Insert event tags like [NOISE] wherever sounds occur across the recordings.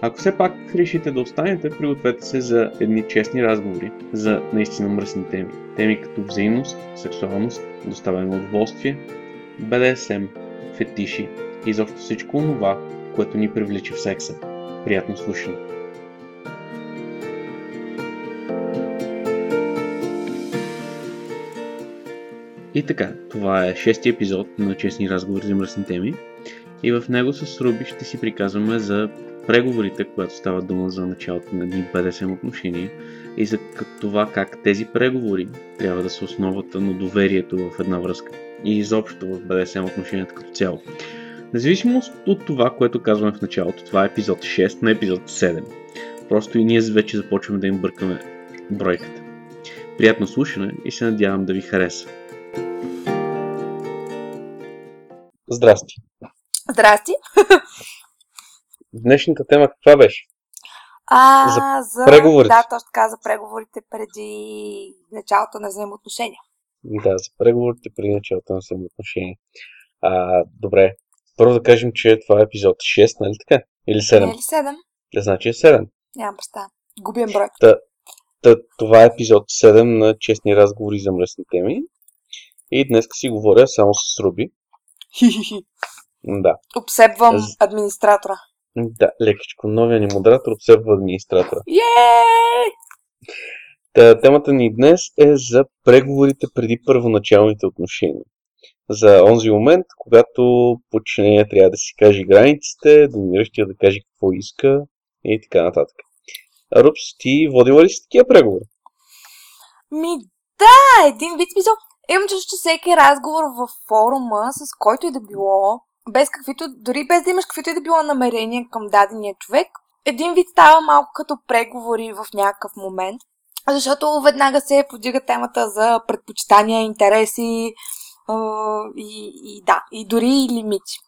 Ако все пак решите да останете, пригответе се за едни честни разговори за наистина мръсни теми. Теми като взаимност, сексуалност, доставяне на удоволствие, БДСМ, фетиши и изобщо всичко това, което ни привлича в секса. Приятно слушане! И така, това е шести епизод на Честни разговори за мръсни теми. И в него с Руби ще си приказваме за преговорите, когато става дума за началото на едни БДСМ отношения и за това как тези преговори трябва да са основата на доверието в една връзка и изобщо в БДСМ отношенията като цяло. Независимо от това, което казваме в началото, това е епизод 6 на епизод 7. Просто и ние вече започваме да им бъркаме бройката. Приятно слушане и се надявам да ви хареса. Здрасти! Здрасти! [LAUGHS] Днешната тема каква беше? А, За за преговорите. Да, точно така, за преговорите преди началото на взаимоотношения. Да, за преговорите при началото на взаимоотношения. А, добре. Първо да кажем, че това е епизод 6, нали така? Или 7? Не е ли 7? Да, значи е 7. Нямам представа. Губим брой. Та, това е епизод 7 на честни разговори за мръсни теми. И днес си говоря само с Руби. Хи-хи-хи. Да. Обсебвам администратора. Да, лекичко. Новия ни модератор обсебва администратора. Йеее! Та, темата ни днес е за преговорите преди първоначалните отношения. За онзи момент, когато подчинение трябва да си каже границите, доминиращия да каже какво иска и така нататък. Рупс, ти водила ли си такива преговори? Ми да, един вид смисъл. Имам чувство, че всеки разговор в форума, с който и да било, без каквито, дори без да имаш каквито и да било намерения към дадения човек, един вид става малко като преговори в някакъв момент, защото веднага се подига темата за предпочитания, интереси и, и да, и дори и лимити.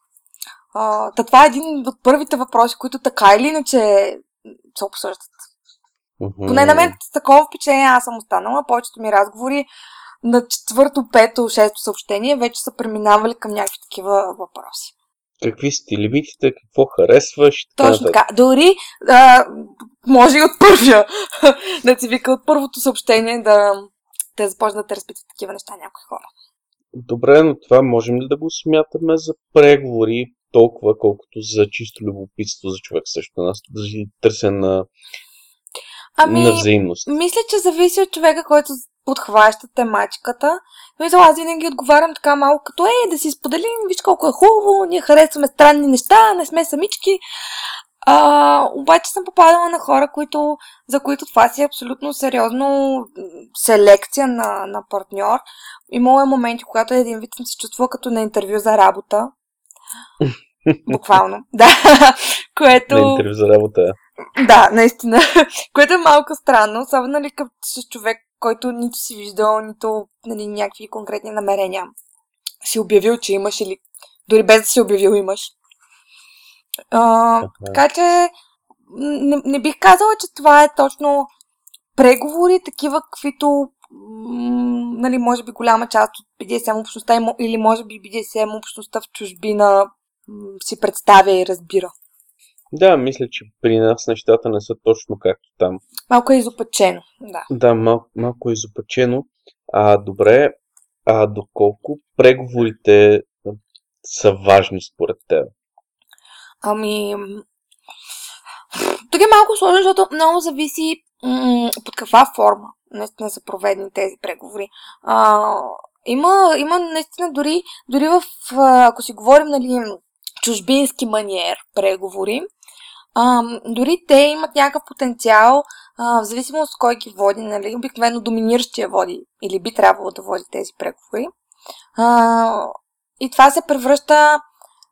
Та това е един от първите въпроси, които така или иначе се обсъждат. Поне на мен такова впечатление аз съм останала. Повечето ми разговори на четвърто, пето, шесто съобщение вече са преминавали към някакви такива въпроси. Какви са ти лимитите, какво харесваш така Точно така. Дори а, може и от първия, [LAUGHS] да си вика от първото съобщение да, да започнат да разпитват такива неща някои хора. Добре, но това можем ли да го смятаме за преговори толкова, колкото за чисто любопитство за човек също, на, за търсене на, Ами, на взаимност? мисля, че зависи от човека, който подхваща тематиката. Мисля, аз винаги отговарям така малко като, ей, да си споделим, виж колко е хубаво, ние харесваме странни неща, не сме самички. А, обаче съм попадала на хора, които, за които това си е абсолютно сериозно селекция на, на партньор. Имало е моменти, когато един вид съм се чувствала като на интервю за работа. [LAUGHS] Буквално. Да. [LAUGHS] Което... На интервю за работа. Да, наистина. [LAUGHS] Което е малко странно, особено ли като с човек, който нито си виждал, нито нали, някакви конкретни намерения си обявил, че имаш или дори без да си обявил имаш. А, така че не, не бих казала, че това е точно преговори, такива, каквито м, нали, може би голяма част от BDSM общността или може би BDSM общността в чужбина м, си представя и разбира. Да, мисля, че при нас нещата не са точно както там. Малко е изопачено, да. Да, мал, малко е изопачено. А, добре, а доколко преговорите са важни според теб? Ами... Тук е малко сложно, защото много зависи м- под каква форма наистина са проведени тези преговори. А, има, има наистина дори, дори в, ако си говорим, нали, чужбински маниер преговори, а, дори те имат някакъв потенциал, а, в зависимост от кой ги води, нали, обикновено доминиращия води или би трябвало да води тези преговори. А, и това се превръща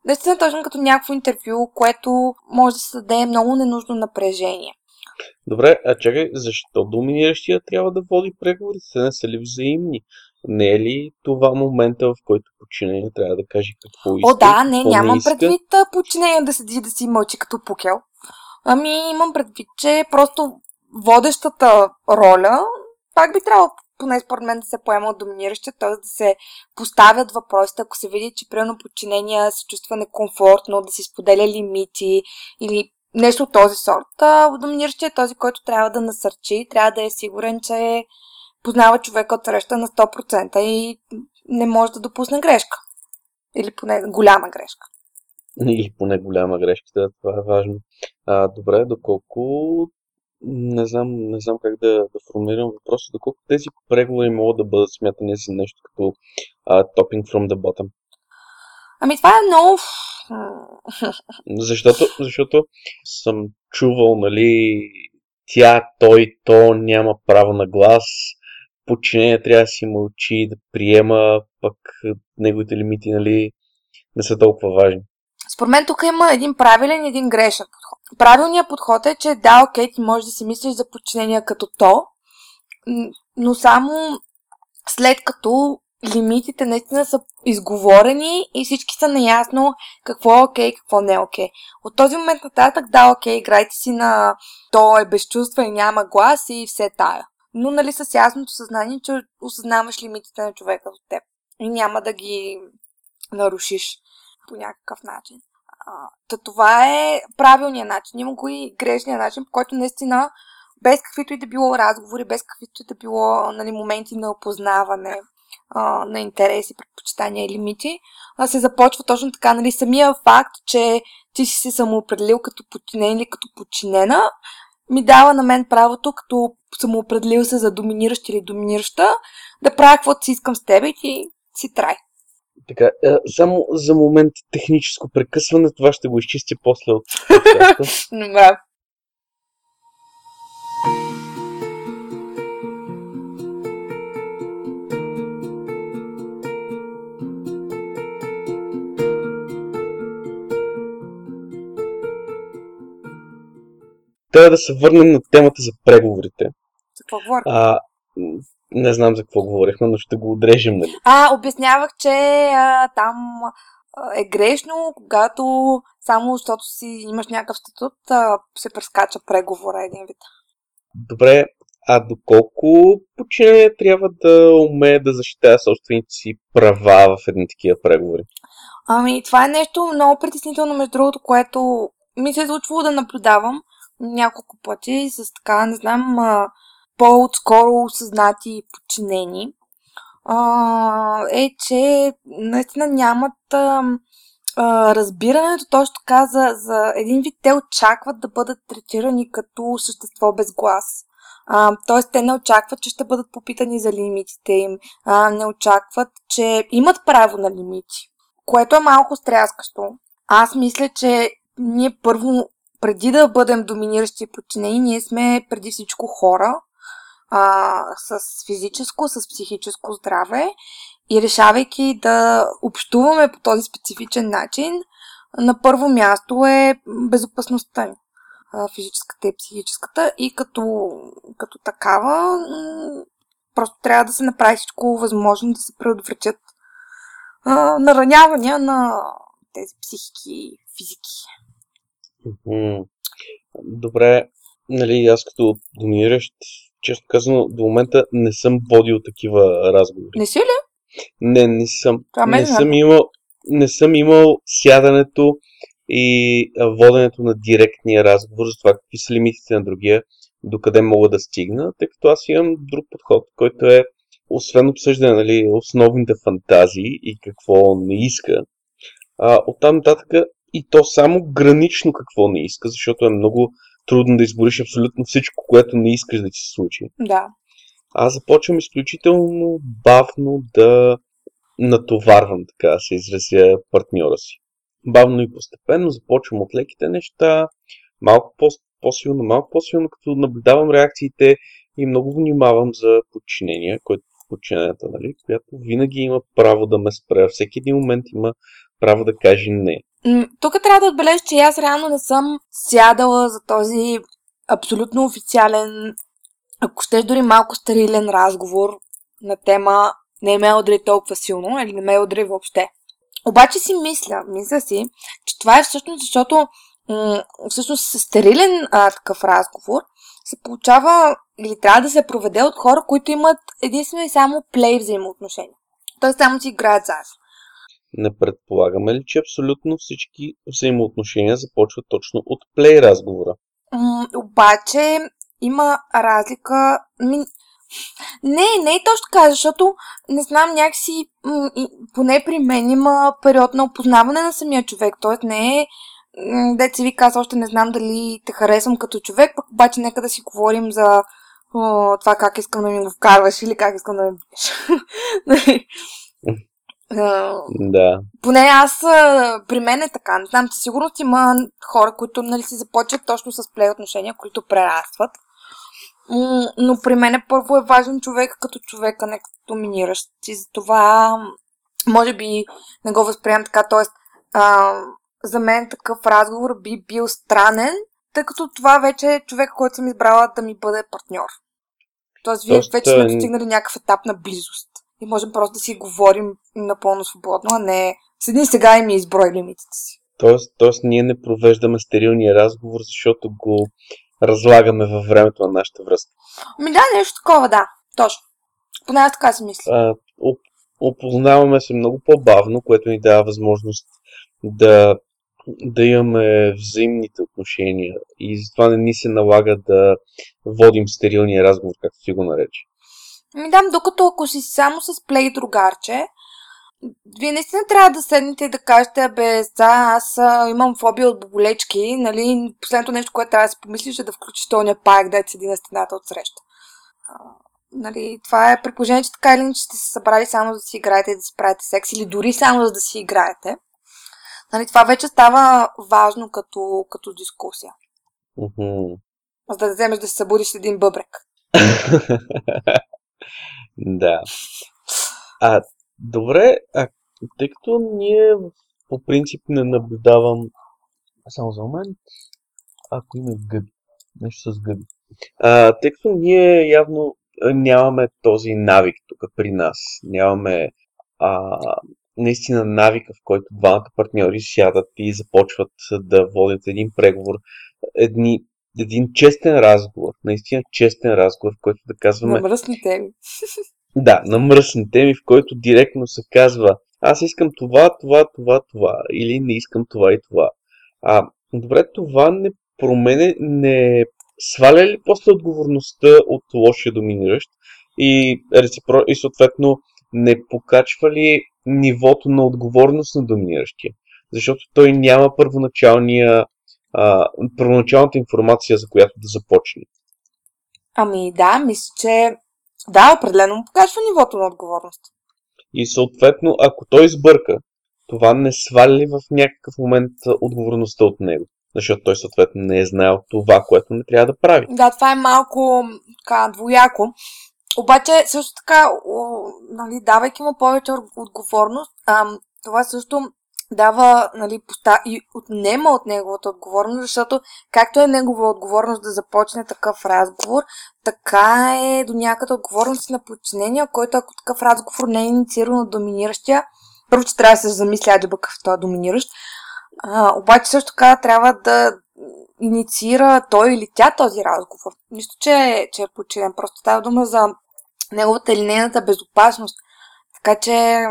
наистина точно като някакво интервю, което може да създаде много ненужно напрежение. Добре, а чакай, защо доминиращия трябва да води преговорите? Те не са ли взаимни? Не е ли това момента, в който подчинение трябва да каже какво иска? О, да, не, нямам не иска? предвид подчинение да седи да си мълчи като пукел. Ами имам предвид, че просто водещата роля пак би трябвало поне според мен да се поема от доминиращия, т.е. да се поставят въпросите, ако се види, че примерно подчинения се чувства некомфортно, да си споделя лимити или нещо от този сорт. Доминиращия е този, който трябва да насърчи, трябва да е сигурен, че познава човека от среща на 100% и не може да допусне грешка. Или поне голяма грешка. Или поне голяма грешка, да, това е важно. А, добре, доколко не знам, не знам как да, да формулирам въпроса, доколко тези преговори могат да бъдат смятани за нещо като topping from the bottom. Ами това е много... Защото, защото съм чувал, нали, тя, той, то няма право на глас, подчинение трябва да си мълчи, да приема, пък неговите лимити, нали, не са толкова важни. Според мен тук има един правилен и един грешен подход. Правилният подход е, че да, окей, ти можеш да си мислиш за подчинение като то, но само след като лимитите наистина са изговорени и всички са наясно какво е окей, какво не е окей. От този момент нататък, да, окей, играйте си на то е безчувства и няма глас и все тая. Но нали с ясното съзнание, че осъзнаваш лимитите на човека от теб и няма да ги нарушиш по някакъв начин. Та това е правилният начин. Има го и грешният начин, по който наистина без каквито и да било разговори, без каквито и да било нали, моменти на опознаване на интереси, предпочитания и лимити, се започва точно така, нали, самия факт, че ти си се самоопределил като подчинен или като подчинена, ми дава на мен правото, като самоопределил се за доминиращ или доминираща, да правя каквото си искам с теб и ти си трай. Така, е, само за момент техническо прекъсване, това ще го изчистя после от [LAUGHS] подкаста. Добре. Трябва да се върнем на темата за преговорите. За какво говорим? А, не знам за какво говорихме, но ще го отрежем, нали? А, обяснявах, че а, там е грешно, когато само защото си имаш някакъв статут, а, се прескача преговора един вид. Добре, а доколко подчинение трябва да умее да защитава собствените си права в едни такива преговори? Ами, това е нещо много притеснително, между другото, което ми се е случвало да наблюдавам няколко пъти с така, не знам, по-отскоро осъзнати и подчинени, е, че наистина нямат разбирането точно така за, за един вид. Те очакват да бъдат третирани като същество без глас. А, тоест, те не очакват, че ще бъдат попитани за лимитите им. А, не очакват, че имат право на лимити. Което е малко стряскащо. Аз мисля, че ние първо, преди да бъдем доминиращи и подчинени, ние сме преди всичко хора, а, с физическо, с психическо здраве и решавайки да общуваме по този специфичен начин, на първо място е безопасността ни физическата и психическата и като, като такава просто трябва да се направи всичко възможно да се предотвратят наранявания на тези психики и физики. Добре, нали, аз като доминиращ често казано, до момента не съм водил такива разговори. Не си ли? Не, не съм. Това не мен съм имал, не съм имал сядането и воденето на директния разговор за това какви са лимитите на другия, докъде мога да стигна, тъй като аз имам друг подход, който е освен обсъждане нали, основните фантазии и какво не иска, а, оттам нататък и то само гранично какво не иска, защото е много трудно да избориш абсолютно всичко, което не искаш да ти се случи. Да. Аз започвам изключително бавно да натоварвам, така да се изразя, партньора си. Бавно и постепенно започвам от леките неща, малко по- по-силно, малко по-силно, като наблюдавам реакциите и много внимавам за подчинение, което подчиненията, нали, която винаги има право да ме спре. Всеки един момент има право да каже не. Тук трябва да отбележа, че аз реално не съм сядала за този абсолютно официален, ако ще дори малко стерилен разговор на тема не ме удри толкова силно или не ме удри въобще. Обаче си мисля, мисля си, че това е всъщност защото всъщност стерилен а, такъв разговор се получава или трябва да се проведе от хора, които имат единствено и само плей взаимоотношения. Тоест само си играят заедно. Не предполагаме ли, че абсолютно всички взаимоотношения започват точно от плей разговора? М- обаче има разлика. Ми... Не, не е точно така, защото не знам някакси, м- поне при мен има период на опознаване на самия човек. Тоест не е деца ви каза, още не знам дали те харесвам като човек, пък обаче нека да си говорим за о, това как искам да ми го вкарваш или как искам да ми биеш. [LAUGHS] да. Поне аз, при мен е така. Не знам, със сигурност има хора, които нали, си започват точно с плей отношения, които прерастват. Но при мен първо е важен човек като човек, а не като доминиращ. И затова може би не го възприемам така. Тоест, а, за мен такъв разговор би бил странен, тъй като това вече е човек, който съм избрала да ми бъде партньор. Тоест, вие Тоест, вече сме достигнали някакъв етап на близост. И можем просто да си говорим напълно свободно, а не седни сега и ми изброй лимитите си. Тоест, тоест, ние не провеждаме стерилния разговор, защото го разлагаме във времето на нашата връзка. Ми да, нещо такова, да. Точно. Поне аз така си мисля. А, опознаваме се много по-бавно, което ни дава възможност да да имаме взаимните отношения и затова не ни се налага да водим стерилния разговор, както си го нарече. Ми дам, докато ако си само с плей другарче, вие наистина трябва да седнете и да кажете, бе, за, аз имам фобия от боболечки, нали, последното нещо, което трябва да си помислиш е да включиш този паяк, да седи на стената от среща. нали, това е предположение, че така или иначе сте се събрали само за да си играете и да си правите секс, или дори само за да си играете. Нали, това вече става важно като, като дискусия. Mm-hmm. За да вземеш да се събудиш с един бъбрек. [LAUGHS] да. А, добре, а, тъй като ние по принцип не наблюдавам само за момент, ако има гъби, нещо с гъби. А, тъй като ние явно нямаме този навик тук при нас. Нямаме а, наистина навика, в който двамата партньори сядат и започват да водят един преговор, едни, един честен разговор, наистина честен разговор, в който да казваме... На мръсни теми. [LAUGHS] Да, на мръсни теми, в който директно се казва аз искам това, това, това, това, или не искам това и това. А, добре, това не промене, не сваля ли после отговорността от лошия доминиращ и, реципро... и съответно не покачва ли нивото на отговорност на доминиращия. Защото той няма първоначалния, а, първоначалната информация, за която да започне. Ами да, мисля, че да, определено му покачва нивото на отговорност. И съответно, ако той сбърка, това не свали в някакъв момент отговорността от него. Защото той съответно не е знаел това, което не трябва да прави. Да, това е малко така, двояко. Обаче, също така, нали, давайки му повече отговорност, ам, това също дава, нали, поста... и отнема от неговата отговорност, защото както е негова отговорност да започне такъв разговор, така е до някъде отговорност на подчинения, който ако такъв разговор не е иницииран от доминиращия, първо, че трябва да се замисля, аджа бъкъв този доминиращ, а, обаче също така трябва да инициира той или тя този разговор. Нищо, че, че е подчинен. Просто става дума за неговата или нейната безопасност. Така че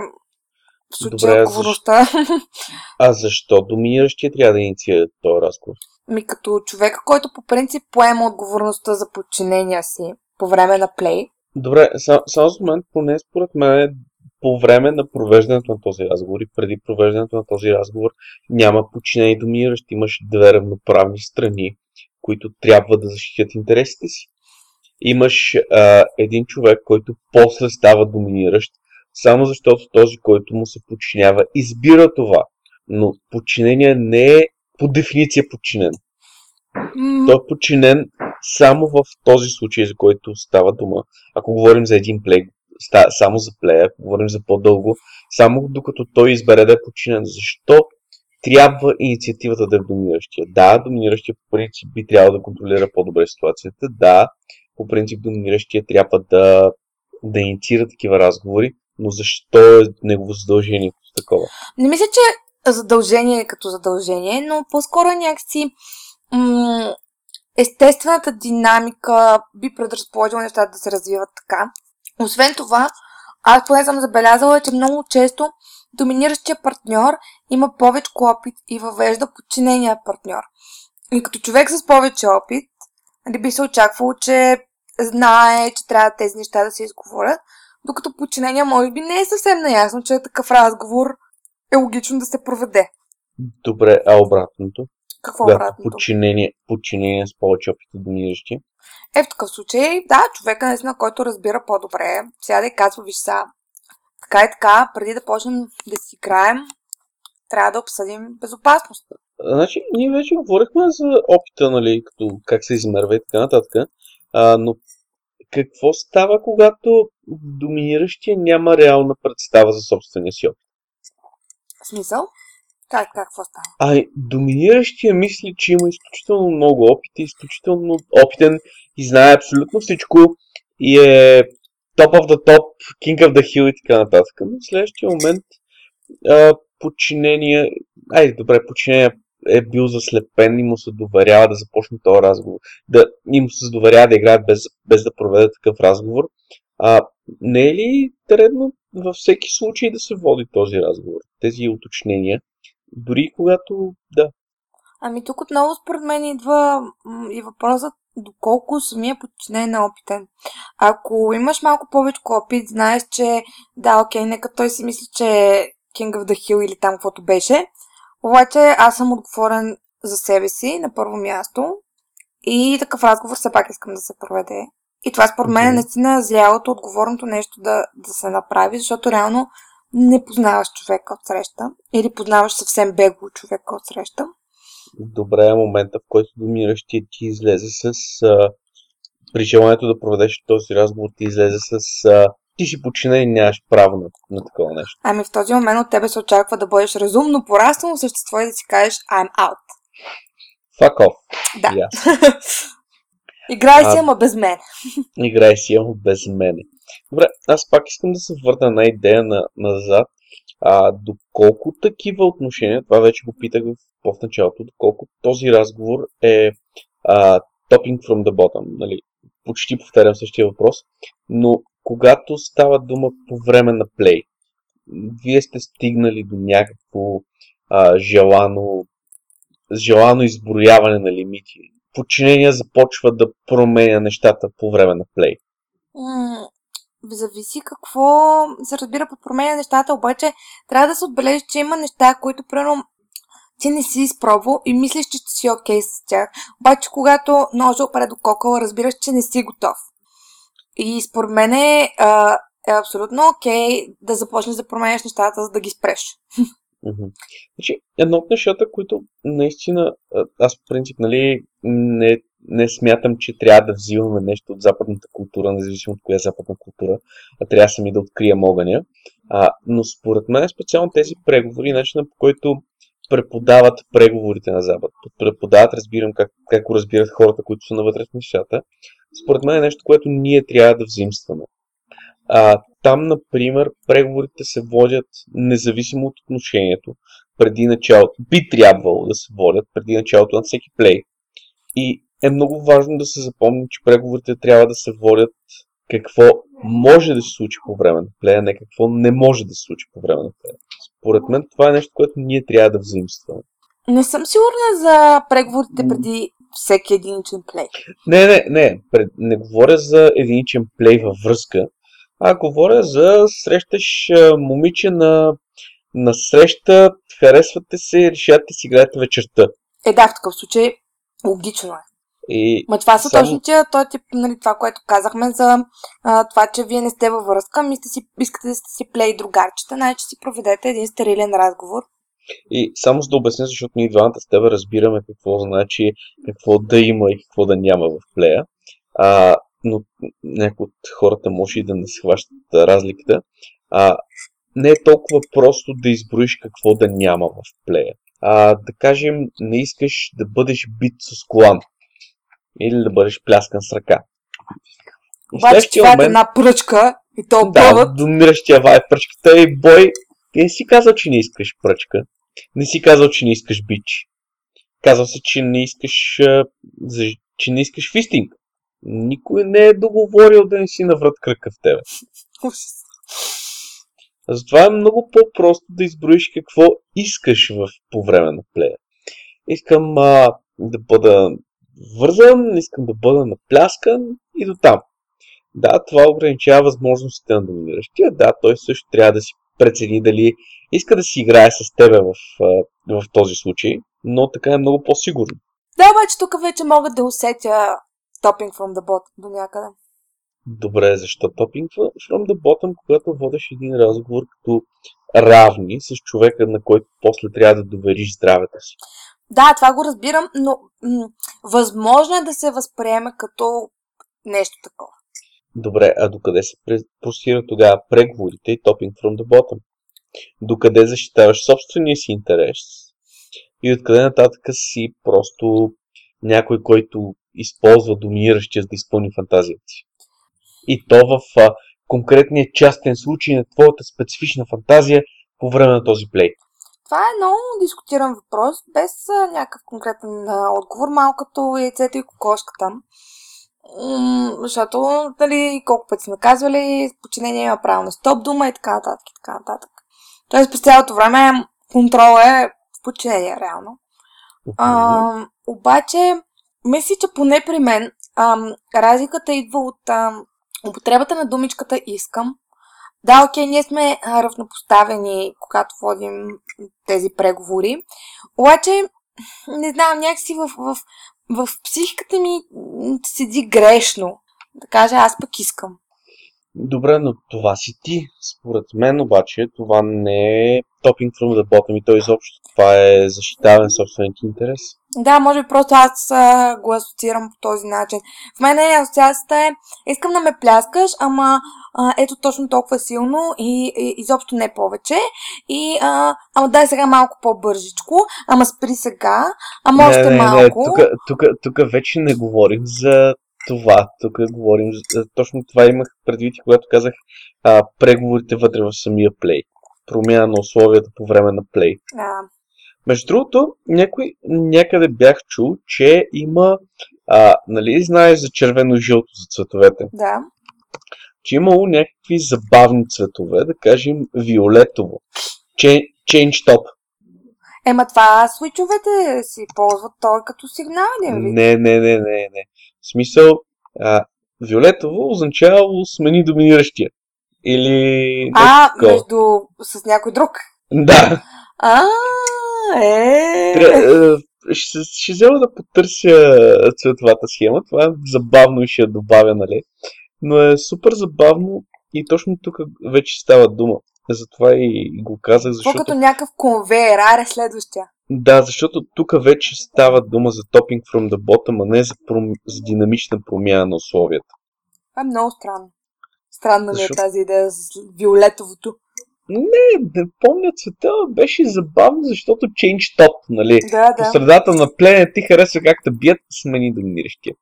в случая отговорността... [LAUGHS] А защо доминиращия трябва да инициира този разговор? Ми като човека, който по принцип поема отговорността за подчинения си по време на плей. Добре, само, само за момент, поне според мен по време на провеждането на този разговор и преди провеждането на този разговор няма подчинени доминиращи. Имаш две равноправни страни, които трябва да защитят интересите си имаш а, един човек, който после става доминиращ, само защото този, който му се подчинява, избира това. Но подчинение не е по дефиниция подчинен. Mm. Той е подчинен само в този случай, за който става дума. Ако говорим за един плей, само за плея, ако говорим за по-дълго, само докато той избере да е подчинен. Защо трябва инициативата да е доминиращия. Да, доминиращия по принцип би трябвало да контролира по-добре ситуацията. Да, по принцип доминиращия трябва да, да инициира такива разговори, но защо е негово задължение такова? Не мисля, че задължение е като задължение, но по-скоро е някакси м- естествената динамика би предразположила нещата да се развиват така. Освен това, аз поне съм забелязала, че много често доминиращия партньор има повече опит и въвежда подчинения партньор. И като човек с повече опит, нали, би се очаквало, че знае, че трябва тези неща да се изговорят, докато подчинения може би не е съвсем наясно, че такъв разговор е логично да се проведе. Добре, а обратното? Какво да, обратното? Подчинение, подчинение с повече опит от доминиращи. Е, в такъв случай, да, човека наистина, който разбира по-добре, сяда и казва, виж са, така и така, преди да почнем да си играем, трябва да обсъдим безопасност. Значи, ние вече говорихме за опита, нали, като как се измерва и така нататък, а, но какво става, когато доминиращия няма реална представа за собствения си опит? В смисъл? Как, какво става? Ай, доминиращия мисли, че има изключително много опит, изключително опитен и знае абсолютно всичко и е top of the top, king of the hill и така нататък. Но в следващия момент а, подчинение, айде добре, подчинение е бил заслепен и му се доверява да започне този разговор. Да, и му се доверява да играят без, без да проведе такъв разговор. А, не е ли редно във всеки случай да се води този разговор? Тези уточнения. Дори когато, да. Ами тук отново според мен идва и въпросът доколко самия подчинен е опитен. Ако имаш малко повече опит, знаеш, че да, окей, нека той си мисли, че е King of the Hill или там каквото беше. Обаче аз съм отговорен за себе си на първо място и такъв разговор все пак искам да се проведе. И това според мен е наистина зрялото, отговорното нещо да, да се направи, защото реално не познаваш човека от среща или познаваш съвсем бегло човека от среща добре е момента, в който домиращия ти излезе с... А, при желанието да проведеш този разговор, ти излезе с... А, ти си почина и нямаш право на, на такова нещо. Ами в този момент от тебе се очаква да бъдеш разумно пораснало същество и да си кажеш I'm out. Fuck off. Да. Yes. [LAUGHS] Играй си, ама без мен. Играй си, ама без мене. Добре, аз пак искам да се върна на идея на, назад. А, доколко такива отношения, това вече го питах в в началото, доколко този разговор е а, topping from the bottom. Нали? Почти повтарям същия въпрос, но когато става дума по време на плей, вие сте стигнали до някакво а, желано, желано изброяване на лимити. Подчинение започва да променя нещата по време на плей. зависи какво се разбира по променя нещата, обаче трябва да се отбележи, че има неща, които примерно ти не си изпробвал и мислиш, че си окей okay с тях. Обаче, когато ножа опре до кокала, разбираш, че не си готов. И според мен е, а, е абсолютно окей да започнеш да променяш нещата, за да ги спреш. Значи, едно от нещата, които наистина, аз по принцип, нали, не, не смятам, че трябва да взимаме нещо от западната култура, независимо от коя западна култура, а трябва сами да открием огъня. А, но според мен специално тези преговори, начинът по който преподават преговорите на Запад. Преподават, разбирам как, как разбират хората, които са навътре в нещата. Според мен е нещо, което ние трябва да взимстваме. А, там, например, преговорите се водят независимо от отношението, преди началото. Би трябвало да се водят преди началото на всеки плей. И е много важно да се запомни, че преговорите трябва да се водят какво може да се случи по време на плея, не какво не може да се случи по време на плея. Според мен това е нещо, което ние трябва да взаимстваме. Не съм сигурна за преговорите преди всеки единичен плей. Не, не, не. Пред, не говоря за единичен плей във връзка, а говоря за срещаш момиче на, на среща, харесвате се, решавате си играете вечерта. Е, да, в такъв случай логично е. И Ма това са само... точно, че той тип, нали, това, което казахме за а, това, че вие не сте във връзка, ми сте си, искате да сте си плей другарчета, най-че си проведете един стерилен разговор. И само за да обясня, защото ние двамата с тебе разбираме какво значи, какво да има и какво да няма в плея. А, но някои от хората може и да не схващат разликата. А, не е толкова просто да изброиш какво да няма в плея, а, да кажем, не искаш да бъдеш бит с колан или да бъдеш пляскан с ръка. Обаче това момент... е една пръчка и то да, повод. доминиращия вай пръчката и бой, ти не си казал, че не искаш пръчка. Не си казал, че не искаш бич. Казал се, че не искаш, че не искаш фистинг. Никой не е договорил да не си наврат кръка в тебе. Затова е много по-просто да изброиш какво искаш в, по време на плея. Искам а, да бъда вързан, искам да бъда напляскан и до там. Да, това ограничава възможностите на доминиращия. Да, той също трябва да си прецени дали иска да си играе с тебе в, в този случай, но така е много по-сигурно. Да, обаче тук вече могат да усетя topping from the bottom до някъде. Добре, защо topping from the bottom, когато водиш един разговор като равни с човека, на който после трябва да довериш здравето си? Да, това го разбирам, но м- възможно е да се възприеме като нещо такова. Добре, а докъде се простира тогава преговорите и topping from the bottom? Докъде защитаваш собствения си интерес? И откъде нататък си просто някой, който използва доминиращия за да изпълни фантазията си? И то в а, конкретния частен случай на твоята специфична фантазия по време на този плей. Това е много дискутиран въпрос, без а, някакъв конкретен а, отговор, малко като яйцето и кокошката. М- защото, дали, колко пъти сме казвали, подчинение има право на стоп дума и така нататък и така нататък. Тоест през цялото време контрол е в подчинение, реално. А, обаче, мисля, че поне при мен а, разликата идва от а, употребата на думичката искам. Да, окей, ние сме равнопоставени, когато водим тези преговори. Обаче, не знам, някакси в, в, в психиката ми седи грешно. Да кажа, аз пък искам. Добре, но това си ти. Според мен обаче това не е topping from the bottom и то изобщо това е защитаване собствените интерес. Да, може би просто аз а, го асоциирам по този начин. В мен е асоциацията е, искам да ме пляскаш, ама а, ето точно толкова силно и, и изобщо не повече. И, а, ама дай сега малко по-бързичко, ама спри сега, ама още не, малко. Не, тук вече не говорим за това. Тук говорим, точно това имах предвид, когато казах а, преговорите вътре в самия плей. Промяна на условията по време на плей. Да. Между другото, някой, някъде бях чул, че има, а, нали знаеш за червено-жълто за цветовете? Да. Че имало някакви забавни цветове, да кажем виолетово. Change top. Ема това свичовете си ползват той като сигнал, Не, не, не, не, не. В смисъл, а, виолетово означава смени доминиращия. Или... А, между... с някой друг? Да. А, е. Ще, ще взема да потърся цветовата схема. Това е забавно и ще я добавя, нали? Но е супер забавно и точно тук вече става дума. Затова и го казах, защото... като някакъв конвейер, аре следващия. Да, защото тук вече става дума за topping from the bottom, а не за, пром... за динамична промяна на условията. Това е много странно. Странна ми е тази идея с виолетовото. Не, не помня цвета, беше забавно, защото change top, нали? Да, да. По средата на плене ти харесва как те бият, смени доминиращия.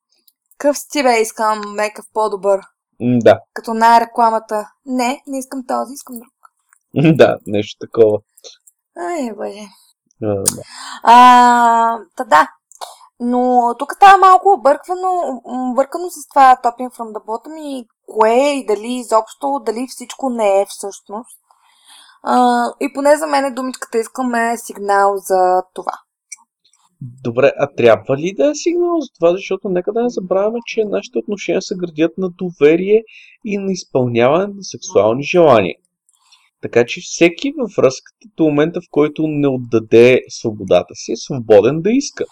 Къв си бе, искам мекъв по-добър. да. Като най-рекламата. Не, не искам този, искам друг. да, нещо такова. Ай. А, да. А, та да. Но тук става малко обърквано, объркано с това Topping from the Bottom и кое и дали изобщо, дали всичко не е всъщност. А, и поне за мен думичката искаме сигнал за това. Добре, а трябва ли да е сигнал за това? Защото нека да не забравяме, че нашите отношения се градят на доверие и на изпълняване на сексуални желания. Така че всеки във връзката до момента, в който не отдаде свободата си, е свободен да иска.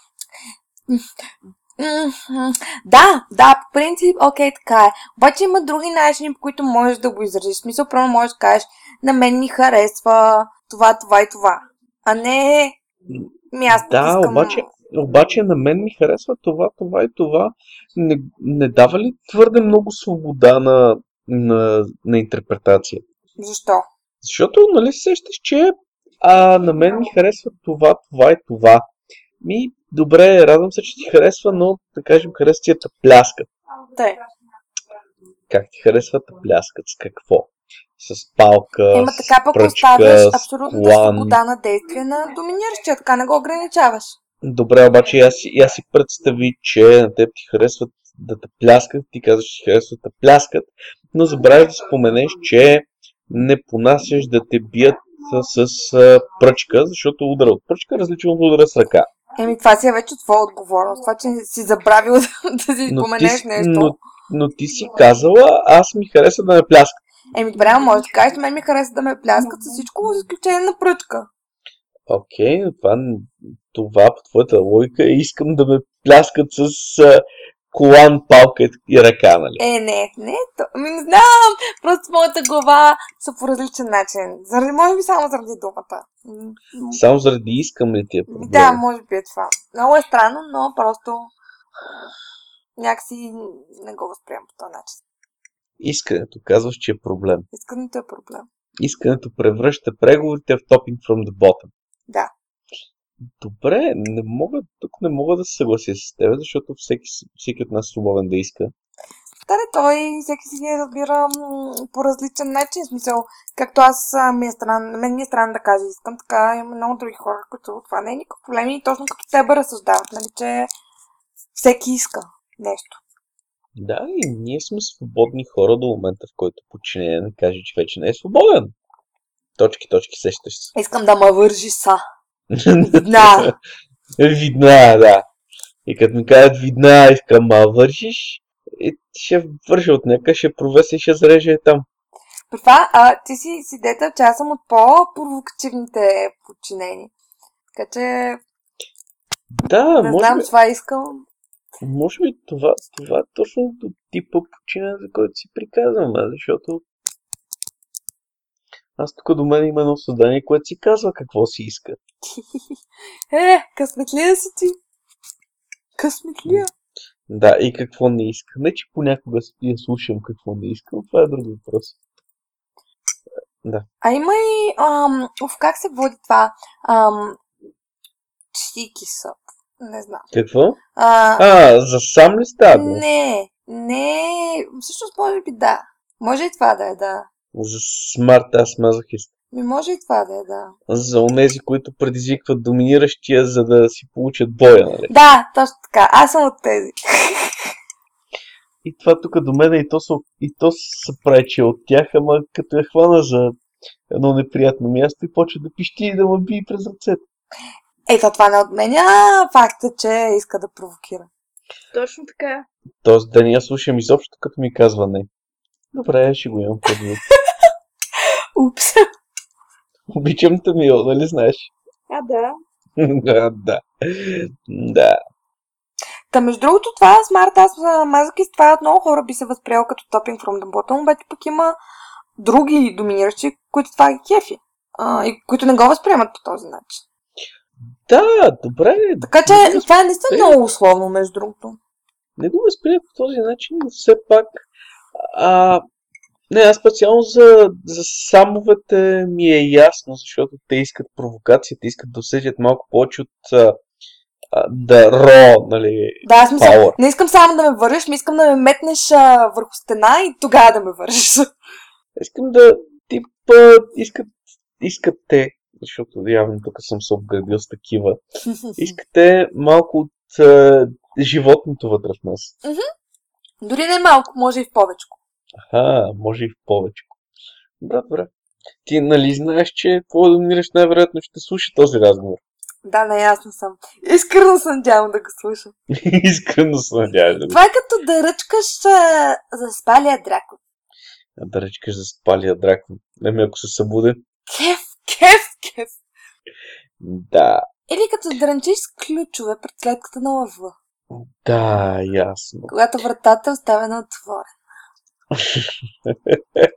Да, да, по принцип, окей, така е. Обаче има други начини, по които можеш да го изразиш. В смисъл, просто можеш да кажеш, на мен ми харесва това, това и това. А не ми аз Да, искам... обаче, обаче на мен ми харесва това, това и това. Не, не дава ли твърде много свобода на, на, на интерпретация? Защо? Защото, нали, сещаш, че А на мен ми харесва това, това и това. Ми, добре, радвам се, че ти харесва, но да кажем, харесва ти пляскат. Те. Как ти харесва пляскат? С какво? С палка, Ема така пък оставяш абсолютната свобода на действие на доминиращия, така не го ограничаваш. Добре, обаче аз, си- аз си представи, че на теб ти харесват да те пляскат, ти казваш, че ти харесват да пляскат, но забравяш да споменеш, че не понасяш да те бият с, с пръчка, защото удара от пръчка е различен от удара с ръка. Еми, това си е вече твоя отговорност. Това, че си забравил да, [LAUGHS] да си споменеш нещо. но, но ти си казала, аз ми харесва да ме пляскат. Еми, добре, може да кажеш, мен ми хареса да ме пляскат с всичко, с изключение на пръчка. Окей, но това, това по твоята логика е искам да ме пляскат с а, колан, палка и ръка, нали? Е, не, не, то, ами не знам, просто моята глава са по различен начин. Заради, може би само заради думата. Само заради искам ли ти е проблем? Да, може би е това. Много е странно, но просто някакси не го възприемам по този начин. Искането, казваш, че е проблем. Искането е проблем. Искането превръща преговорите в topping from the bottom. Да. Добре, не мога, тук не мога да се съглася с теб, защото всеки, всеки от нас е свободен да иска. Да, не, той всеки си разбира по различен начин. Смисъл, както аз ми е странно, мен ми е странно да кажа искам, така има много други хора, които това не е никакъв проблем и точно като тебе разсъждават, нали, че всеки иска нещо. Да, и ние сме свободни хора до момента, в който подчинение не каже, че вече не е свободен. Точки, точки, сещаш се. [LAUGHS] Искам да ме вържи са. Видна. [LAUGHS] Видна, да. И като ми кажат видна, искам да вършиш, и ще върша от някъде, ще провеса и ще зареже там. При това, а, ти си свидетел, че аз съм от по-провокативните подчинени. Така че Да, не може знам, това искам. Може би това, това е точно до типа почина, за който си приказвам, а, защото аз тук до мен има едно създание, което си казва какво си иска. [LAUGHS] Е, късметлия си ти. Късметлия. Да, и какво не иска. Не, че понякога я слушам какво не искам, това е друг въпрос. А има и... Ам, уф, как се води това? Ам, чики съп. Не знам. Какво? А, А, за сам ли става? не, не. Всъщност може би да. Може и това да е, да. За смарт аз мазохист. Ми може и това да е, да. За онези, които предизвикват доминиращия, за да си получат боя, нали? Да, точно така. Аз съм от тези. И това тук до мен и то, са, и то се е от тях, ама като я хвана за едно неприятно място и почва да пищи и да ме бие през ръцете. Ето, това не отменя факта, че иска да провокира. Точно така. Тоест да не я слушам изобщо, като ми казва не. Добре, ще го имам предвид. [LAUGHS] Упс. Обичам те, Мила, нали знаеш? А, да. [LAUGHS] да, да. Да. Та, между другото, това смарт аз мазъкист, това от много хора би се възприел като топинг from the bottom, обаче пък има други доминиращи, които това ги кефи. А, и които не го възприемат по този начин. Да, добре. Така че Не това е наистина много условно, между другото. Не го възприема по този начин, но все пак. А, не, аз специално за, за самовете ми е ясно, защото те искат провокация, те искат да усетят малко повече от да ро, нали, Да, мисля, power. не искам само да ме вържиш, ми искам да ме метнеш а, върху стена и тогава да ме вържиш. Искам да тип а, искат, искат те, защото явно тук съм се обградил с такива, [LAUGHS] искате малко от а, животното вътре в нас. Дори не малко, може и в повечко. Аха, може и в повече. Добре, добре. Ти нали знаеш, че какво доминираш най-вероятно ще слуша този разговор. Да, наясно съм. Искрено се надявам да го слушам. [LAUGHS] Искрено се надяваш да, Това е като да ръчкаш а, за спалия дракон. да речкаш за спалия дракон. Еми ако се събуде. Кеф, кеф. Да, Или като дрънчиш с ключове пред клетката на лъва, да, ясно. когато вратата е оставена отворена. [LAUGHS]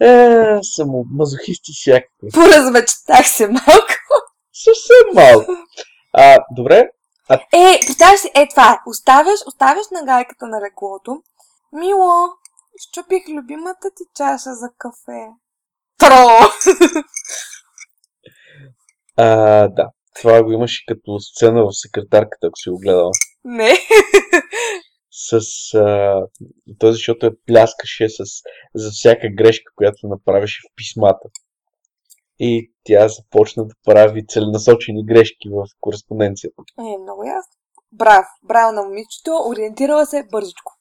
Е, само мазохисти всякакви. Поразмечтах се малко. Съвсем малко. А, добре, Е, представяш си, е това е. Оставяш, оставяш на гайката на леглото. Мило, щупих любимата ти чаша за кафе. Тро! [LAUGHS] А, да. Това го имаше като сцена в секретарката, ако си го гледала. Не. С а, този, защото я пляскаше с, за всяка грешка, която направеше в писмата. И тя започна да прави целенасочени грешки в кореспонденцията. Е, много ясно. Браво. Браво на момичето. Ориентирала се бързичко.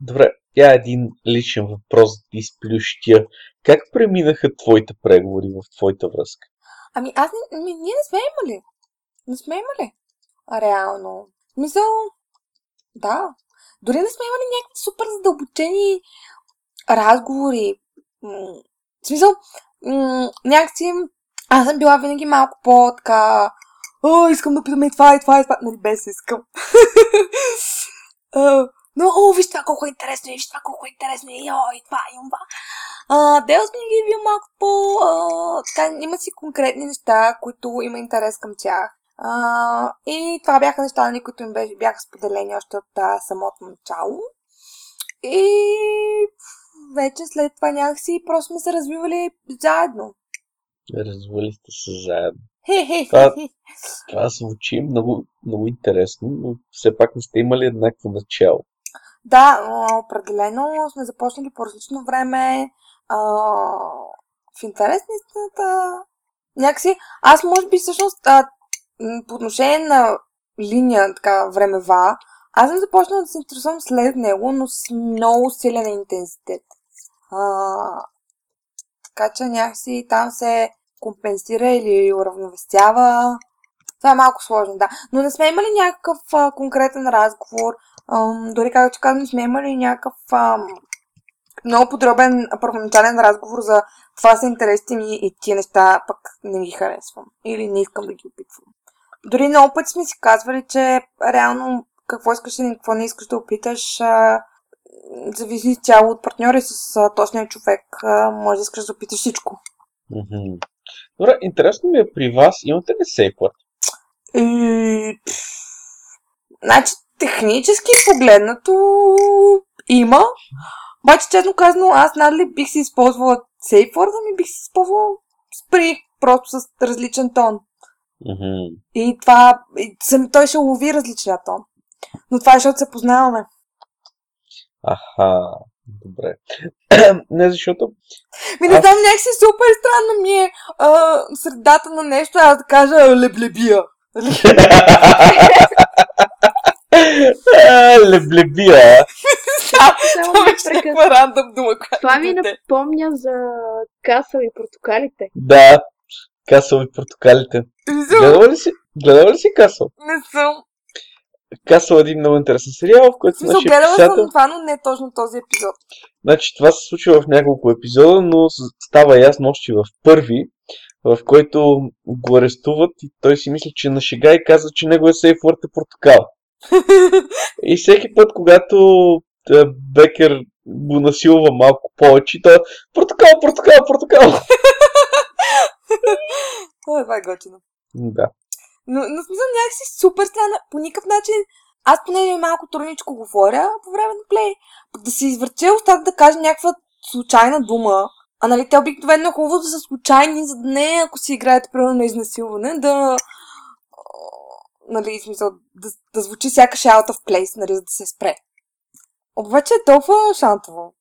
Добре, я един личен въпрос да ти изплющя. Как преминаха твоите преговори в твоята връзка? Ами аз не, ми, ние не сме имали. Не сме имали. Реално. Мисъл, да. Дори не сме имали някакви супер задълбочени разговори. В смисъл, някакси аз съм била винаги малко по-така О, искам да питаме това, и това, и това. Нали, без искам. [LAUGHS] Но, о, виж това колко е интересно, и виж това колко е интересно, и о, и това, и това. Делс винаги е бил малко по... А, така, има си конкретни неща, които има интерес към тях. А, и това бяха неща, нали, които им беше, бяха споделени още от а, самото начало. И вече след това някакси просто сме се развивали заедно. Развали сте се заедно. Това- Това звучи много, много интересно, но все пак не сте имали еднакво начало. Да, определено сме започнали по различно време. А, в интерес на истината, някакси, аз може би всъщност а, по отношение на линия, така, времева, аз съм започнала да се интересувам след него, но с много силен интензитет. А, така че някакси там се компенсира или уравновесява. Това е малко сложно, да. Но не сме имали някакъв а, конкретен разговор. Ам, дори както казвам, сме имали някакъв ам, много подробен първоначален разговор за това са интересите ми и тия неща пък не ги харесвам. Или не искам да ги опитвам. Дори много пъти сме си казвали, че реално какво искаш и какво не искаш да опиташ а, зависи цяло от партньора и с а, точния човек. А, може да искаш да опиташ всичко. Мгм. Добре, интересно ми е при вас, имате ли сейфвърд? И... Значи, технически погледнато има. Обаче, честно казано, аз надали бих си използвала Safe Word, ами бих си използвала Spree, просто с различен тон. Мгм. И това, и сам, той ще лови различния тон. Но това е, защото се познаваме. Аха, добре. [CLEARS THROAT] не, защото Ми не Аз- знам, някакси супер странно ми е а, средата на нещо, аз да кажа леблебия. [LAUGHS] А, Леблебия. Това беше някаква рандъм дума, която Това ми напомня за касъл и портокалите. Да, Касъл и портокалите. Гледала ли си, гледала ли си Касъл? Не съм. Касъл е един много интересен сериал, в който смисъл, нашия гледала писател... съм това, но не точно този епизод. Значи това се случва в няколко епизода, но става ясно още в първи, в който го арестуват и той си мисли, че е на шега и казва, че неговия сейфвърд е портокал. И всеки път, когато е, Бекер го насилва малко повече, той е портокал, портокал, портокал. [LAUGHS] О, това е готино. Да. Но, но смисъл някакси супер странно. По никакъв начин, аз поне малко трудничко говоря по време на плей. Пък да се извърче устата да кажа някаква случайна дума. А нали, те обикновено е хубаво да са случайни, за да не, ако си играете примерно на изнасилване, да нали, смисъл, да, да звучи сякаш е out of place, нали, за да се спре. Обаче е толкова шантово.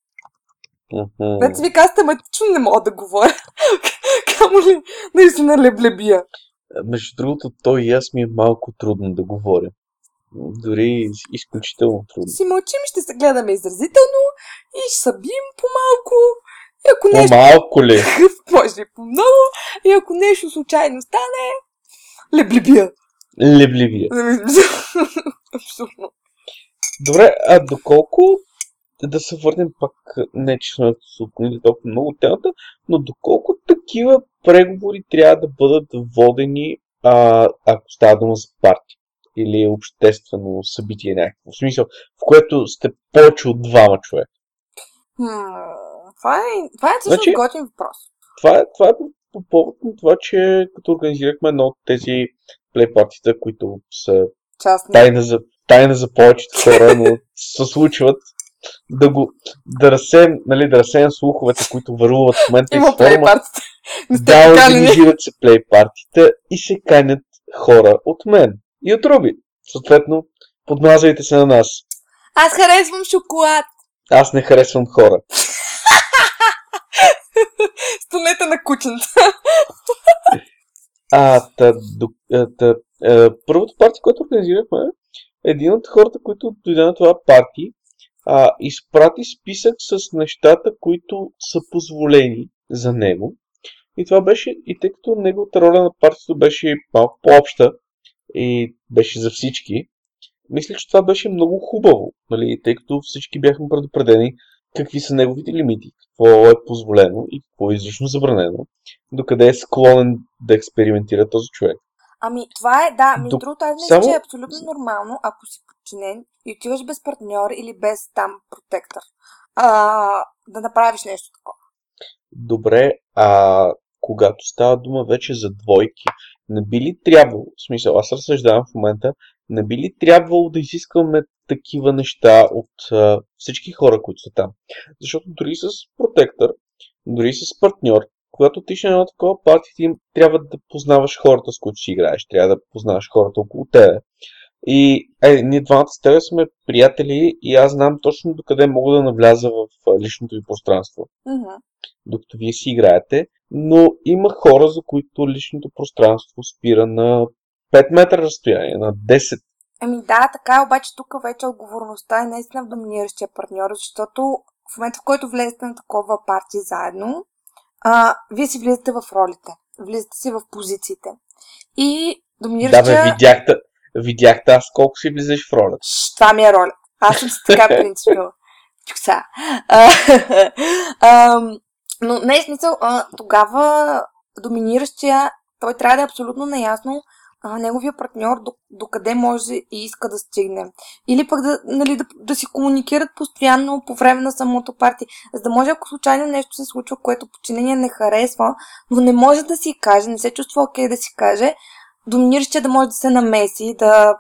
Мгм. Вече ви казвам, тематично не мога да говоря. [LAUGHS] Камо ли, наистина леблебия. Между другото, той и аз ми е малко трудно да говоря. Дори изключително трудно. си мълчим, ще се гледаме изразително и ще събим по-малко. И ако нещо, По-малко ли? [LAUGHS] може и по-много, и ако нещо случайно стане, леблебия. Лебливия. [LAUGHS] Абсурдно. Добре, а доколко да се върнем пак, не че сме отклонили толкова много темата, но доколко такива преговори трябва да бъдат водени, а, ако става дума за партия или обществено събитие някакво. В смисъл, в което сте повече от двама човека. Това е, това е всъщност Значи- готин въпрос. Това е, това е по повод на това, че като организирахме едно от тези плей партита, които са Частни. тайна за, тайна за повечето хора, но [LAUGHS] се случват да го да разсеем, нали, да разсеем слуховете, които върлуват в момента Има плейпартите. Не сте Да, организират се плей партита и се канят хора от мен и от Руби. Съответно, подмазвайте се на нас. Аз харесвам шоколад. Аз не харесвам хора. [LAUGHS] Стонете на кученца. [LAUGHS] А, та, до, та, а, първото парти, което организирахме, един от хората, които дойде на това парти, а, изпрати списък с нещата, които са позволени за него. И това беше, и тъй като неговата роля на партито беше малко по-обща и беше за всички, мисля, че това беше много хубаво, нали, тъй като всички бяхме предупредени какви са неговите лимити, какво е позволено и какво е изрично забранено, докъде е склонен да експериментира този човек. Ами, това е, да, между До- другото, аз мисля, само- че е абсолютно нормално, ако си подчинен и отиваш без партньор или без там протектор, а, да направиш нещо такова. Добре, а когато става дума вече за двойки, не би ли трябвало, в смисъл, аз разсъждавам в момента, не би ли трябвало да изискваме такива неща от а, всички хора, които са там? Защото дори с протектор, дори с партньор, когато ти ще на едно такова парти, ти трябва да познаваш хората, с които си играеш, трябва да познаваш хората около тебе. И е, ние двамата с тебе сме приятели и аз знам точно докъде мога да навляза в личното ви пространство Мгм. докато вие си играете, но има хора, за които личното пространство спира на 5 метра разстояние, на 10. Ами да, така е, обаче тук вече отговорността е наистина в доминиращия партньор, защото в момента, в който влезете на такова парти заедно, а, вие си влизате в ролите, влизате си в позициите. И Да, доминиращия... бе, видяхте, видяхте аз колко си влизаш в ролята. Ш, Това ми е роля. Аз съм си така [LAUGHS] принципила. Чукса. [LAUGHS] Но не е смисъл. а, Тогава доминиращия, той трябва да е абсолютно наясно а, неговия партньор до, до къде може и иска да стигне. Или пък да, нали, да, да си комуникират постоянно по време на самото парти. За да може, ако случайно нещо се случва, което подчинение не харесва, но не може да си каже, не се чувства окей да си каже, доминиращия да може да се намеси, да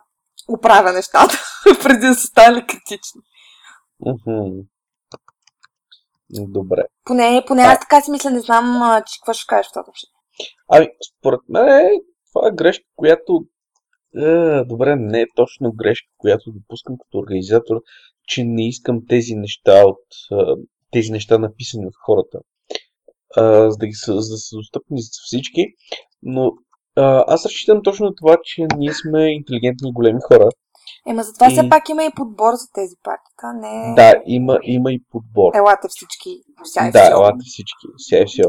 оправя нещата, [LAUGHS] преди да са стали критични. Добре. Поне, поне аз така си мисля, не знам, че какво ще кажеш в това отношение. Ами, според мен това е грешка, която... Е, добре, не е точно грешка, която допускам като организатор, че не искам тези неща от а, тези неща написани от хората, а, за, да ги, за да са достъпни за всички. Но а, аз разчитам точно на това, че ние сме интелигентни и големи хора. Ема затова И- все пак има и подбор за тези партита, не... Да, има, има и подбор. Елате всички, вся и Да, елате всички, сега все.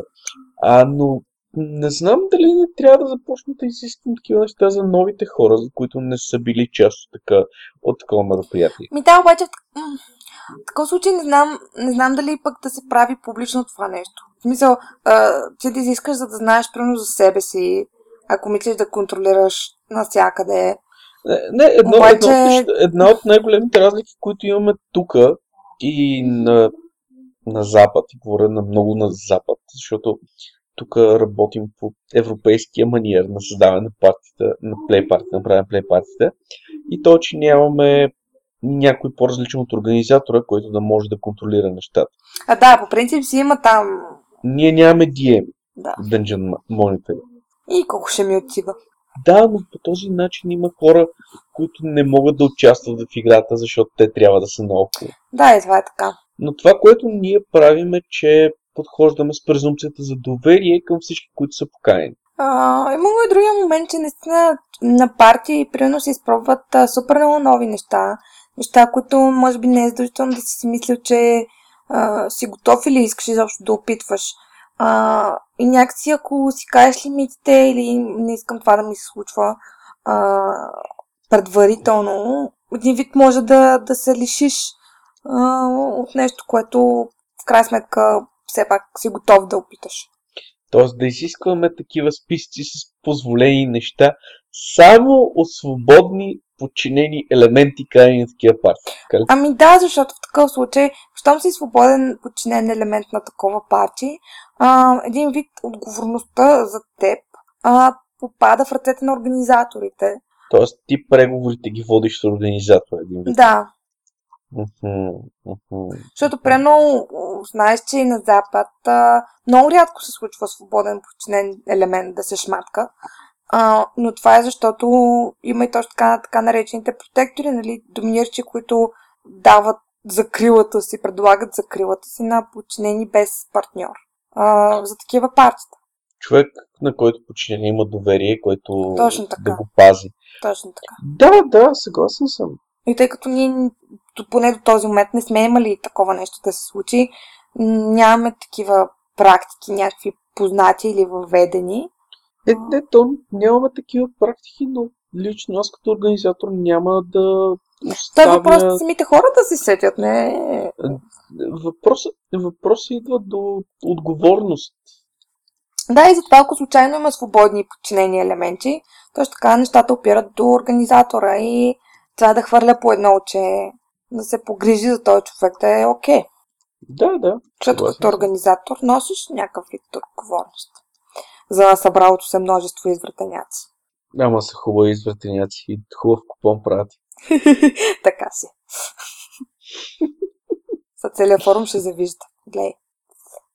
А, но не знам дали не трябва да започнем да изисквам такива неща за новите хора, за които не са били част от, така, от такова мероприятие. Ми да, обаче в такъв случай не знам, не знам дали пък да се прави публично това нещо. В смисъл, а, ти да изискаш, за да знаеш примерно за себе си, ако мислиш да контролираш навсякъде. Не, не едно, Обаче- едно, една от най-големите разлики, които имаме тук и на, на Запад, и говоря на много на Запад, защото тук работим по европейския маниер на създаване на партията, на плей партията, на правене плей партията. И то, че нямаме някой по-различен от организатора, който да може да контролира нещата. А да, по принцип си има там... Ние нямаме DM, Да. Dungeon Monitor. И колко ще ми отива. Да, но по този начин има хора, които не могат да участват в играта, защото те трябва да са наоколо. Да, и това е така. Но това, което ние правим е, че подхождаме с презумпцията за доверие към всички, които са поканени. Имало и другия момент, че наистина на партии примерно се изпробват а, супер много нови неща. Неща, които може би не е задължително да си си мислил, че а, си готов или искаш изобщо да опитваш. А, и някакси ако си кажеш лимитите или не искам това да ми се случва а, предварително, един вид може да, да се лишиш а, от нещо, което в крайна сметка все пак си готов да опиташ. Тоест да изискваме такива списъци с позволени неща само от свободни подчинени елементи крайни на такива партии. Ами да, защото в такъв случай, щом си свободен подчинен елемент на такова парти, а, един вид отговорността за теб а, попада в ръцете на организаторите. Тоест ти преговорите ги водиш с организатора един вид. Да, защото прено знаеш, че и на Запад а, много рядко се случва свободен подчинен елемент да се шматка. А, но това е защото има и точно така, така наречените протектори, нали, доминиращи, които дават закрилата си, предлагат закрилата си на подчинени без партньор. А, за такива партията. Човек, на който подчинение има доверие, който Точно така. да го пази. Точно така. Да, да, съгласен съм. И тъй като ние поне до този момент не сме имали такова нещо да се случи, нямаме такива практики, някакви познати или въведени. Е, не, то нямаме такива практики, но лично аз като организатор няма да Той оставя... въпрос е самите хора да се сетят, не... Въпросът, въпросът идва до отговорност. Да, и затова, ако случайно има свободни и подчинени елементи, точно така нещата опират до организатора и трябва да хвърля по едно оче, да се погрижи за този човек да е окей. Да, да. Защото като организатор носиш някакъв вид отговорност за събралото се множество извратеняци. Ама са хубави извратеняци и хубав купон правят. [LAUGHS] така си. [LAUGHS] За целият форум ще завижда. Глей.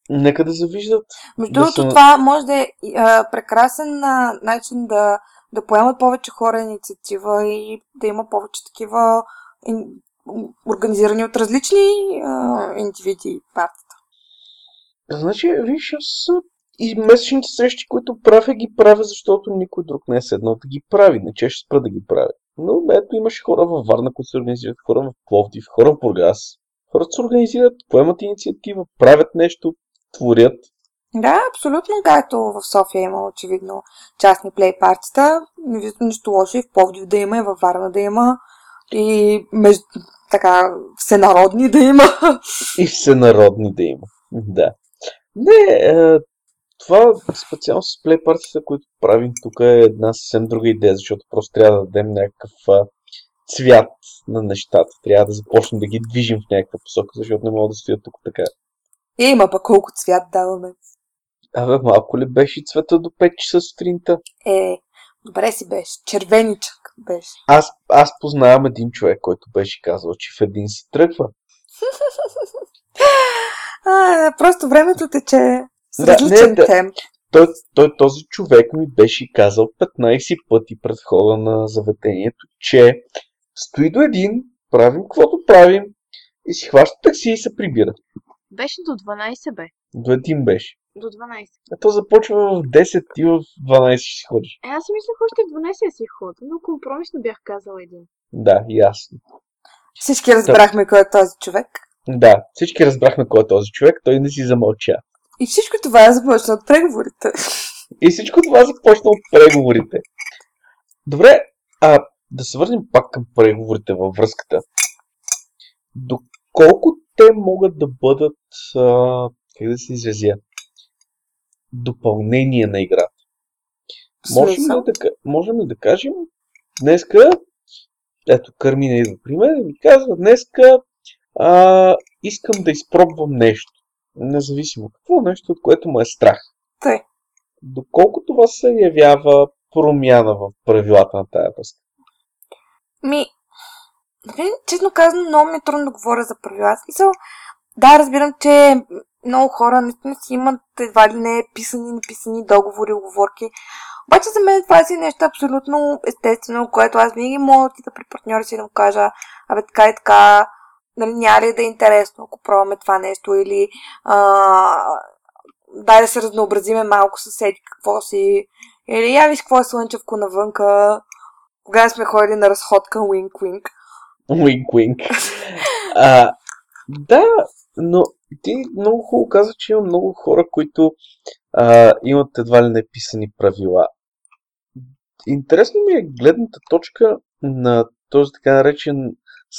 Нека да завиждат. Между Да другото, са- това може да е а, прекрасен а, начин да, да поемат повече хора инициатива и да има повече такива организирани от различни а, индивиди партията. Значи, виж, аз и месечните срещи, които правя, ги правя, защото никой друг не е седнал да ги прави. Не че ще спра да ги правя. Но ето имаше хора във Варна, които се организират, хора в Пловдив, хора в Бургас. Хората се организират, поемат инициатива, правят нещо, творят. Да, абсолютно, както в София има очевидно частни плей партията. Не виждам нищо лошо и в Пловдив да има, и във Варна да има, и между, така, всенародни да има. И всенародни да има. Да. Не, е, това специално с плей партията, които правим тук е една съвсем друга идея, защото просто трябва да дадем някакъв а, цвят на нещата. Трябва да започнем да ги движим в някаква посока, защото не мога да стоя тук така. Има пък колко цвят даваме. Абе, малко ли беше цвета до 5 часа сутринта? Е, добре си беше. Червеничък беше. Аз, аз познавам един човек, който беше казал, че в един си тръгва. [LAUGHS] А, просто времето тече с Да, различен не, темп. Той, той, този човек ми беше казал 15 пъти пред входа на заведението, че стои до един, правим каквото правим и си хваща такси и се прибира. Беше до 12 бе. До един беше. До 12. А то започва в 10 и в 12 ще си ходиш. Е, аз си мислех още в 12 да си хода, но компромисно бях казала един. Да, ясно. Всички разбрахме кой е този човек. Да, всички разбрахме кой е този човек, той не си замълча. И всичко това е започна от преговорите. И всичко това започна от преговорите. Добре, а да се върнем пак към преговорите във връзката. Доколко те могат да бъдат, а, как да се изразя, допълнение на играта? Можем ли, да, можем ли да кажем, днеска, ето Кърмина идва при мен и ми казва, днеска а, искам да изпробвам нещо. Независимо какво, нещо, от което му е страх. Тъй. Доколко това се явява промяна в правилата на тая връзка? Ми, нали, честно казано, много ми е трудно да говоря за правила. Смисъл, да, разбирам, че много хора наистина си имат едва ли не писани, написани договори, оговорки. Обаче за мен това си е нещо абсолютно естествено, което аз винаги мога да при партньора си да му кажа, абе така и така, нали, няма ли да е интересно, ако пробваме това нещо или а, дай да се разнообразиме малко съседи, какво си, или я виж какво е слънчевко навънка, кога сме ходили на разходка, уинк-уинк. Уинк, уинк. А, да, но ти много хубаво каза, че има много хора, които а, имат едва ли неписани правила. Интересно ми е гледната точка на този така наречен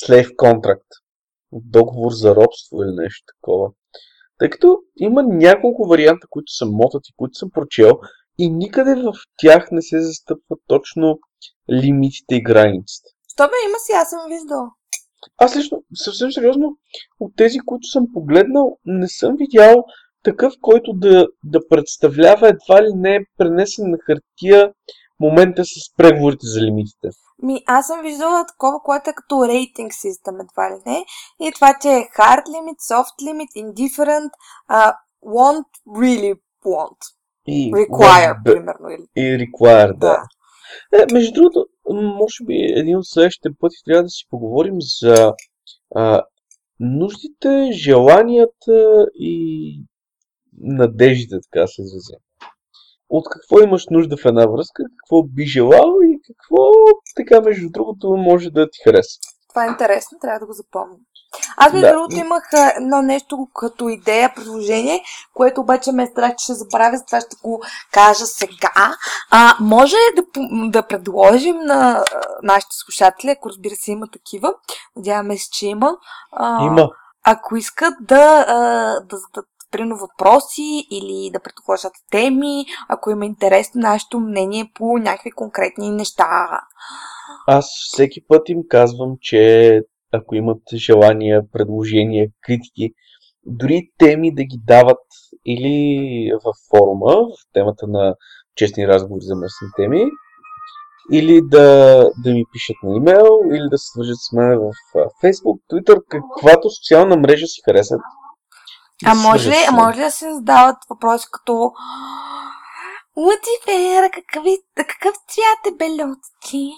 slave contract. Договор за робство или нещо такова. Тъй като има няколко варианта, които съм мотат и които съм прочел и никъде в тях не се застъпват точно лимитите и границите. Що бе, има си, аз съм виждал. Аз лично, съвсем сериозно, от тези, които съм погледнал, не съм видял такъв, който да, да представлява едва ли не пренесен на хартия момента с преговорите за лимитите. Ми, аз съм виждала такова, което е като рейтинг систем, едва ли не. И това, че е hard limit, soft limit, indifferent, uh, want, really want. И, Require, да, примерно. Или... И require, да. Да. Е, между другото, може би един от следващите пъти трябва да си поговорим за а, нуждите, желанията и надеждите, така се изразя. От какво имаш нужда в една връзка, какво би желал и какво, така между другото, може да ти хареса. Това е интересно, трябва да го запомня. Аз, между Да. другото, имах едно нещо като идея, предложение, което обаче ме е страх, че ще забравя, затова ще го кажа сега. А, може да, да предложим на нашите слушатели, ако разбира се има такива, надяваме се, че има, а, Има. ако искат да, да зададат примерно въпроси или да предложат теми, ако има интерес на нашето мнение по някакви конкретни неща. Аз всеки път им казвам, че ако имат желания, предложения, критики, дори теми да ги дават или в форума, в темата на честни разговори за местни теми, или да, да ми пишат на имейл, или да се свържат с мен в Facebook, Twitter, каквато социална мрежа си харесат. А може ли, а може ли да се задават въпроси като Лутифер, какъв, е- какъв цвят е белото ти?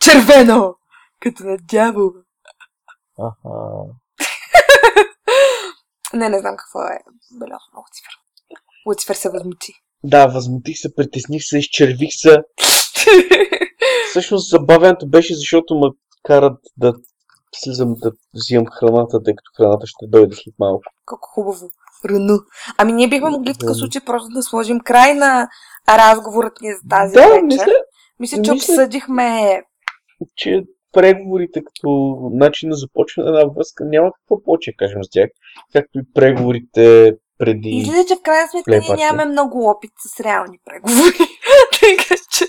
Червено! Като на дявол. Аха. Не, не знам какво е белото на Луцифер. Луцифер се възмути. Да, възмутих се, притесних се, изчервих се. [LAUGHS] Всъщност забавянето беше, защото ме карат да слизам да взимам храната, тъй като храната ще дойде след малко. Колко хубаво. Рано. Ами ние бихме могли в такъв случай просто да сложим край на разговорът ни за тази да, вечер. мисля, мисля, че мисля- обсъдихме че преговорите като начин на започване на една връзка няма какво повече кажем с тях, както и преговорите преди. Излиза, че в крайна сметка ние нямаме много опит с реални преговори. [LAUGHS] така че...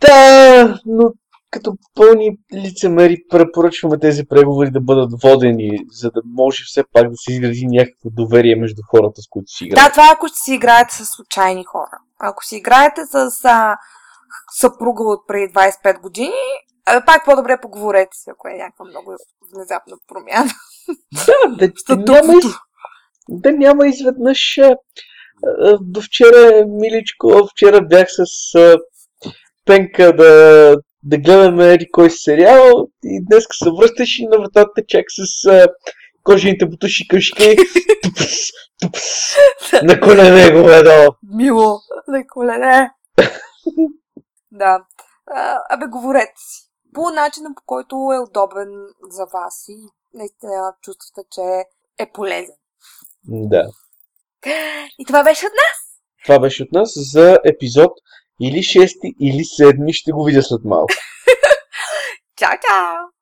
Да, но като пълни лицемери препоръчваме тези преговори да бъдат водени, за да може все пак да се изгради някакво доверие между хората, с които си играят. Да, това е ако ще си играете с случайни хора. Ако си играете с а, съпруга от преди 25 години, а, пак по-добре поговорете си, ако е някаква много внезапна промяна. Да, да, [LAUGHS] Статуквото. няма, да няма изведнъж. А, До вчера, миличко, вчера бях с а, Пенка да, да гледаме еди кой сериал и днес се връщаш и на вратата чак с а, кожените бутуши къшки. Тупс, [LAUGHS] тупс, на колене го ведо. Мило, на колене. [LAUGHS] да. А, абе, говорете си. По начина, по който е удобен за вас и наистина чувствате, че е полезен. Да. И това беше от нас. Това беше от нас за епизод или 6 или 7 ще го видя след малко. [LAUGHS] Чао, чао!